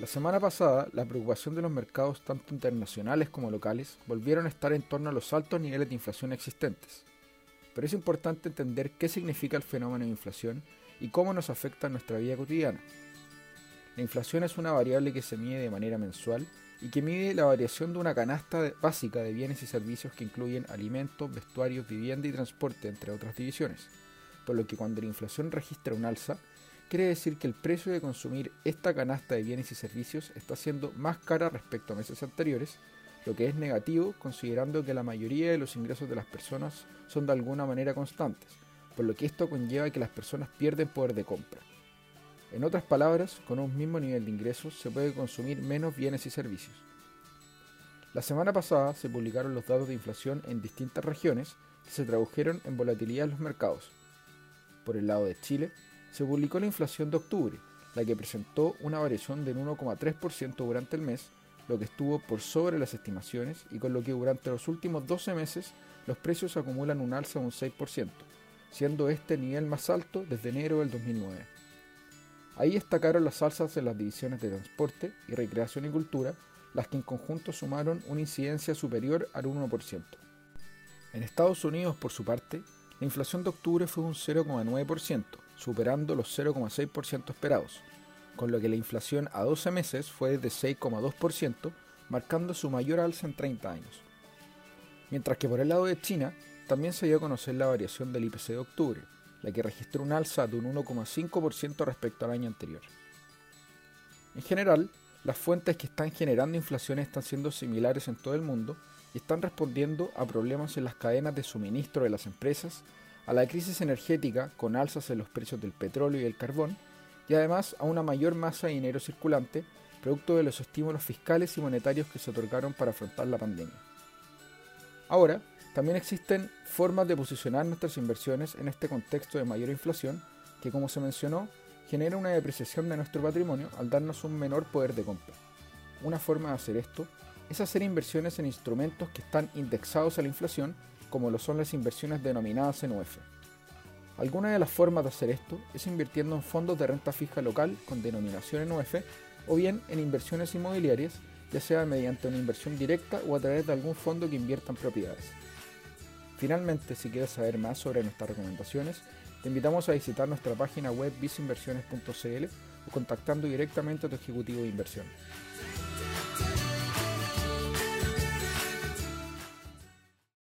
La semana pasada, la preocupación de los mercados tanto internacionales como locales volvieron a estar en torno a los altos niveles de inflación existentes. Pero es importante entender qué significa el fenómeno de inflación y cómo nos afecta en nuestra vida cotidiana. La inflación es una variable que se mide de manera mensual y que mide la variación de una canasta básica de bienes y servicios que incluyen alimentos, vestuarios, vivienda y transporte, entre otras divisiones. Por lo que cuando la inflación registra un alza, quiere decir que el precio de consumir esta canasta de bienes y servicios está siendo más cara respecto a meses anteriores, lo que es negativo considerando que la mayoría de los ingresos de las personas son de alguna manera constantes, por lo que esto conlleva que las personas pierden poder de compra. En otras palabras, con un mismo nivel de ingresos se puede consumir menos bienes y servicios. La semana pasada se publicaron los datos de inflación en distintas regiones que se tradujeron en volatilidad en los mercados. Por el lado de Chile, se publicó la inflación de octubre, la que presentó una variación del 1,3% durante el mes, lo que estuvo por sobre las estimaciones y con lo que durante los últimos 12 meses los precios acumulan un alza de un 6%, siendo este el nivel más alto desde enero del 2009. Ahí destacaron las alzas en las divisiones de transporte y recreación y cultura, las que en conjunto sumaron una incidencia superior al 1%. En Estados Unidos, por su parte, la inflación de octubre fue un 0,9%, superando los 0,6% esperados, con lo que la inflación a 12 meses fue de 6,2%, marcando su mayor alza en 30 años. Mientras que por el lado de China, también se dio a conocer la variación del IPC de octubre, la que registró un alza de un 1,5% respecto al año anterior. En general, las fuentes que están generando inflación están siendo similares en todo el mundo y están respondiendo a problemas en las cadenas de suministro de las empresas, a la crisis energética con alzas en los precios del petróleo y el carbón, y además a una mayor masa de dinero circulante, producto de los estímulos fiscales y monetarios que se otorgaron para afrontar la pandemia. Ahora, también existen formas de posicionar nuestras inversiones en este contexto de mayor inflación que, como se mencionó, genera una depreciación de nuestro patrimonio al darnos un menor poder de compra. Una forma de hacer esto es hacer inversiones en instrumentos que están indexados a la inflación, como lo son las inversiones denominadas en UF. Alguna de las formas de hacer esto es invirtiendo en fondos de renta fija local con denominación en UF o bien en inversiones inmobiliarias, ya sea mediante una inversión directa o a través de algún fondo que invierta en propiedades. Finalmente, si quieres saber más sobre nuestras recomendaciones, te invitamos a visitar nuestra página web visinversiones.cl o contactando directamente a tu ejecutivo de inversión.